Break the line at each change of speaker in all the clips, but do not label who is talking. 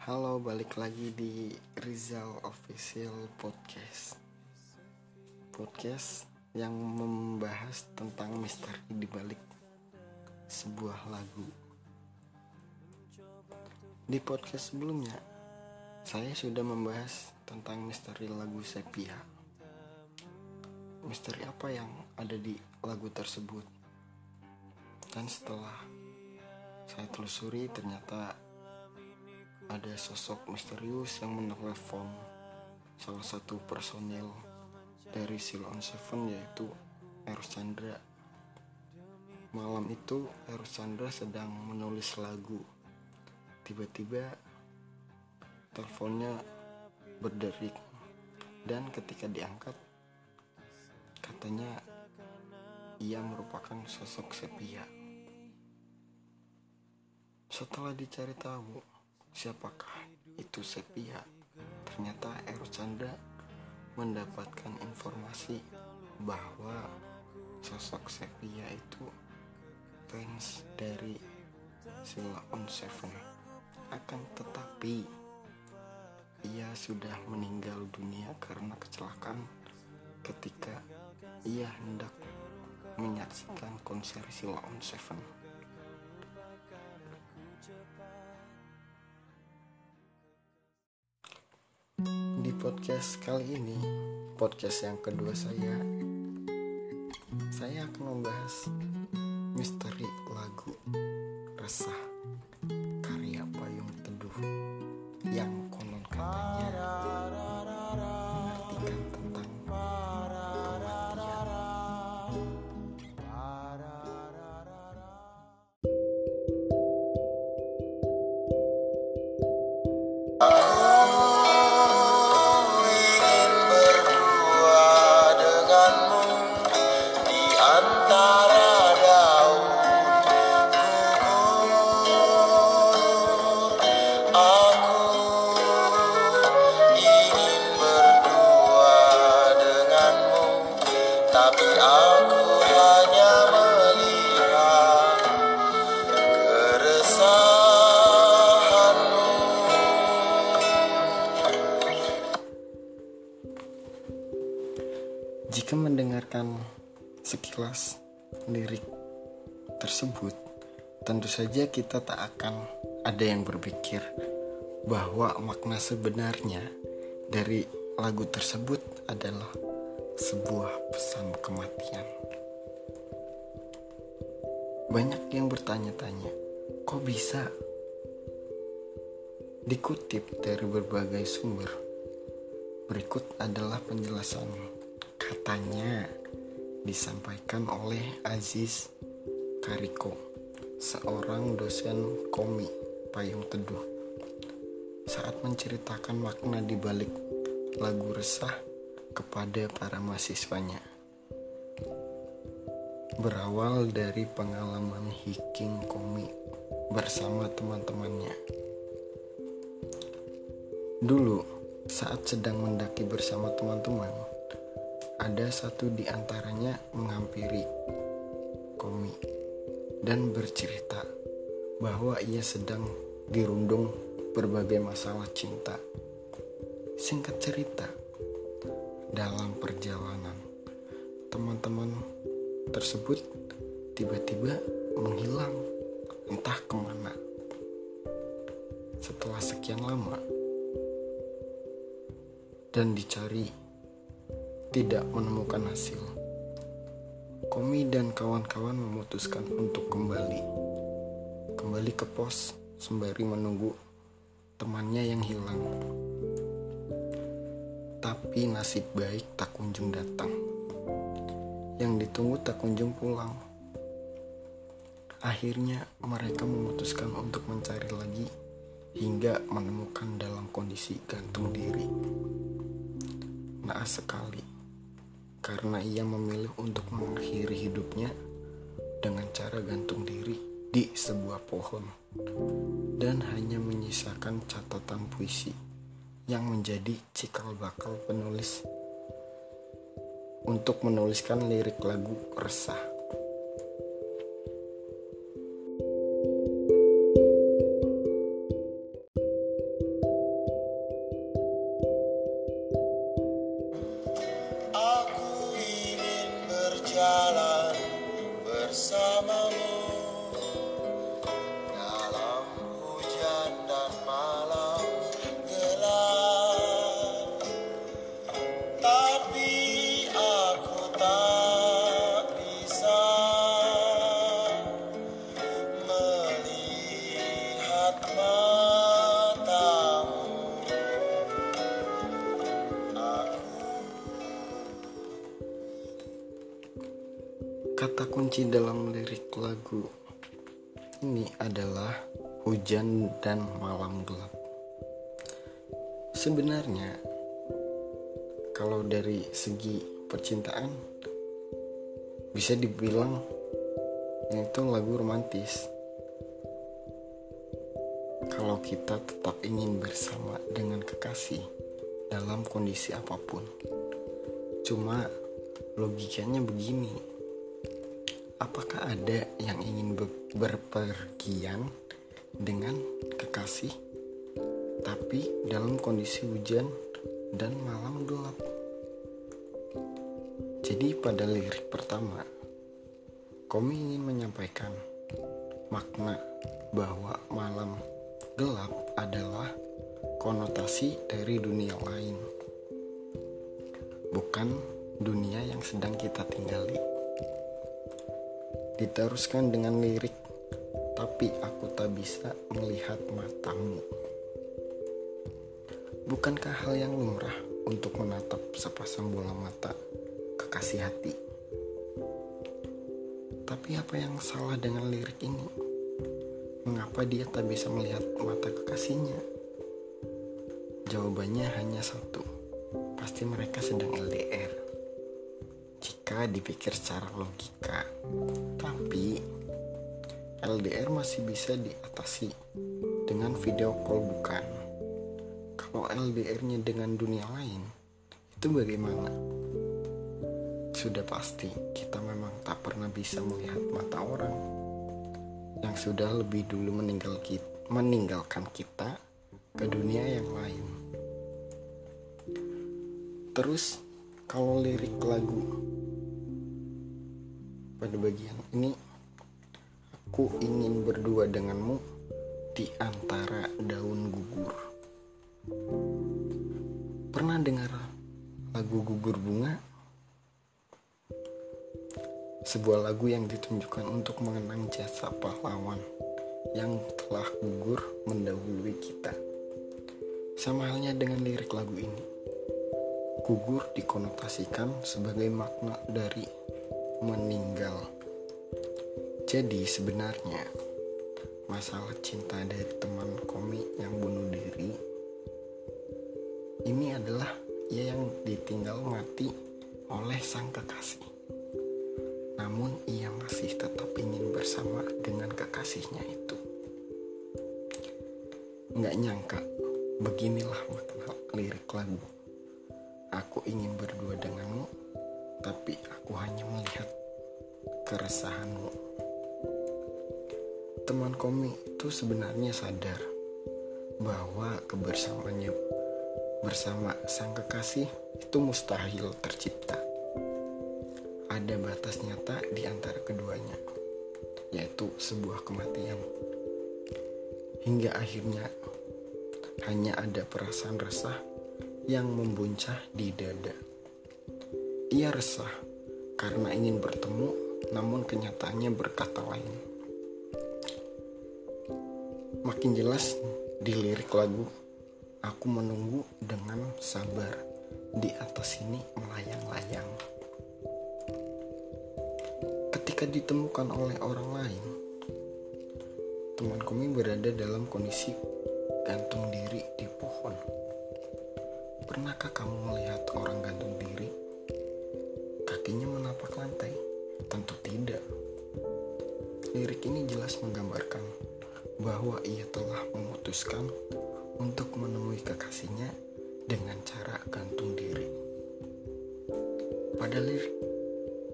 Halo, balik lagi di Rizal Official Podcast. Podcast yang membahas tentang misteri di balik sebuah lagu. Di podcast sebelumnya, saya sudah membahas tentang misteri lagu Sepia. Misteri apa yang ada di lagu tersebut? Dan setelah saya telusuri ternyata ada sosok misterius yang menelepon salah satu personil dari Silon Seven yaitu Eros Chandra. Malam itu Eros Chandra sedang menulis lagu. Tiba-tiba teleponnya berderik dan ketika diangkat katanya ia merupakan sosok sepia. Setelah dicari tahu, siapakah itu sepia? Ternyata Eros Chandra mendapatkan informasi bahwa sosok sepia itu fans dari Sila on Seven. Akan tetapi ia sudah meninggal dunia karena kecelakaan ketika ia hendak menyaksikan konser Sila on Seven. Podcast kali ini, podcast yang kedua saya, saya akan membahas misteri lagu Resah karya Jika mendengarkan sekilas lirik tersebut, tentu saja kita tak akan ada yang berpikir bahwa makna sebenarnya dari lagu tersebut adalah sebuah pesan kematian. Banyak yang bertanya-tanya, kok bisa? Dikutip dari berbagai sumber, berikut adalah penjelasan katanya disampaikan oleh Aziz Kariko, seorang dosen komi payung teduh. Saat menceritakan makna di balik lagu resah kepada para mahasiswanya. Berawal dari pengalaman hiking komi bersama teman-temannya. Dulu, saat sedang mendaki bersama teman-teman, ada satu di antaranya menghampiri Komi dan bercerita bahwa ia sedang dirundung berbagai masalah cinta. Singkat cerita, dalam perjalanan, teman-teman tersebut tiba-tiba menghilang entah ke mana. Setelah sekian lama dan dicari tidak menemukan hasil. Komi dan kawan-kawan memutuskan untuk kembali. Kembali ke pos sembari menunggu temannya yang hilang. Tapi nasib baik tak kunjung datang. Yang ditunggu tak kunjung pulang. Akhirnya mereka memutuskan untuk mencari lagi hingga menemukan dalam kondisi gantung diri. Naas sekali karena ia memilih untuk mengakhiri hidupnya dengan cara gantung diri di sebuah pohon dan hanya menyisakan catatan puisi yang menjadi cikal bakal penulis untuk menuliskan lirik lagu resah. Kata kunci dalam lirik lagu ini adalah hujan dan malam gelap. Sebenarnya, kalau dari segi percintaan, bisa dibilang itu lagu romantis. Kalau kita tetap ingin bersama dengan kekasih dalam kondisi apa pun, cuma logikanya begini apakah ada yang ingin berpergian dengan kekasih tapi dalam kondisi hujan dan malam gelap? Jadi pada lirik pertama kami ingin menyampaikan makna bahwa malam gelap adalah konotasi dari dunia lain bukan dunia yang sedang kita tinggali diteruskan dengan lirik tapi aku tak bisa melihat matamu. Bukankah hal yang lumrah untuk menatap sepasang bola mata kekasih hati? Tapi apa yang salah dengan lirik ini? Mengapa dia tak bisa melihat mata kekasihnya? Jawabannya hanya satu. Pasti mereka sedang LDR jika dipikir secara logika. LDR masih bisa diatasi dengan video call bukan. Kalau LDR-nya dengan dunia lain, itu bagaimana? Sudah pasti kita memang tak pernah bisa melihat mata orang yang sudah lebih dulu meninggal kita, meninggalkan kita ke dunia yang lain. Terus kalau lirik lagu pada bagian ini aku ingin berdua denganmu di antara daun gugur. Pernah dengar lagu gugur bunga? Sebuah lagu yang ditunjukkan untuk mengenang jasa pahlawan yang telah gugur mendahului kita. Sama halnya dengan lirik lagu ini. Gugur dikonotasikan sebagai makna dari meninggal. Jadi sebenarnya masalah cinta dari teman komik yang bunuh diri ini adalah ia yang ditinggal mati oleh sang kekasih. Namun ia masih tetap ingin bersama dengan kekasihnya itu. Nggak nyangka, beginilah makna lirik lagu. Aku ingin berdua denganmu, tapi aku hanya melihat keresahanmu. Teman komik itu sebenarnya sadar bahwa kebersamaannya bersama sang kekasih itu mustahil tercipta. Ada batas nyata di antara keduanya, yaitu sebuah kematian. Hingga akhirnya hanya ada perasaan resah yang membuncah di dada. Ia resah karena ingin bertemu, namun kenyataannya berkata lain. Makin jelas di lirik lagu, aku menunggu dengan sabar di atas sini melayang-layang. Ketika ditemukan oleh orang lain, teman kami berada dalam kondisi gantung diri di pohon. Pernahkah kamu melihat orang gantung diri? kakinya menapak lantai? Tentu tidak. Lirik ini jelas menggambarkan bahwa ia telah memutuskan untuk menemui kekasihnya dengan cara gantung diri. Pada lirik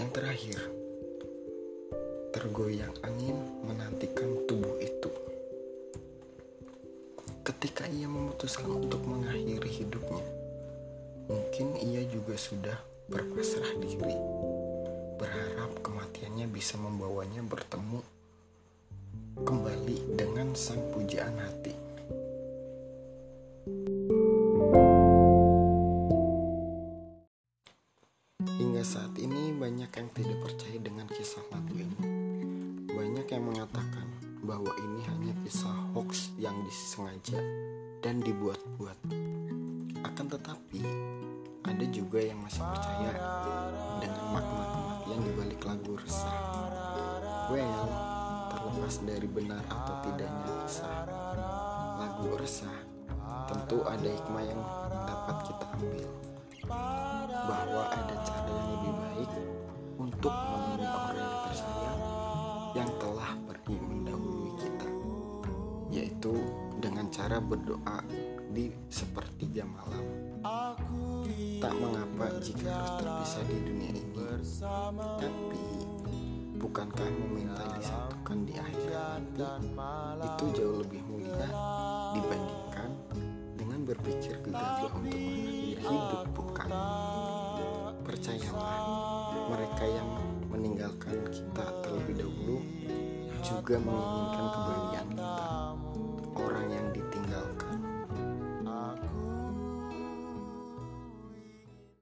yang terakhir, tergoyang angin menantikan tubuh itu. Ketika ia memutuskan untuk mengakhiri hidupnya, mungkin ia juga sudah berpasrah diri, berharap kematiannya bisa membawanya sang pujaan hati. Hingga saat ini banyak yang tidak percaya dengan kisah lagu ini. Banyak yang mengatakan bahwa ini hanya kisah hoax yang disengaja dan dibuat-buat. Akan tetapi, ada ada juga yang masih percaya dengan makna kematian di balik lagu resah. Well, terlepas dari benar atau tidaknya resah, lagu resah tentu ada hikmah yang dapat kita ambil. Bahwa ada cara yang lebih baik untuk menemui orang yang tersayang yang telah pergi mendahului kita. Yaitu dengan cara berdoa di sepertiga malam. Tak mengapa jika harus terpisah di dunia ini. Tapi bukankah meminta disatukan di akhirat. Nanti itu jauh lebih mulia dibandingkan dengan berpikir gegabah untuk mengakhiri hidup bukan? Percayalah mereka yang meninggalkan kita terlebih dahulu juga menginginkan kebahagiaan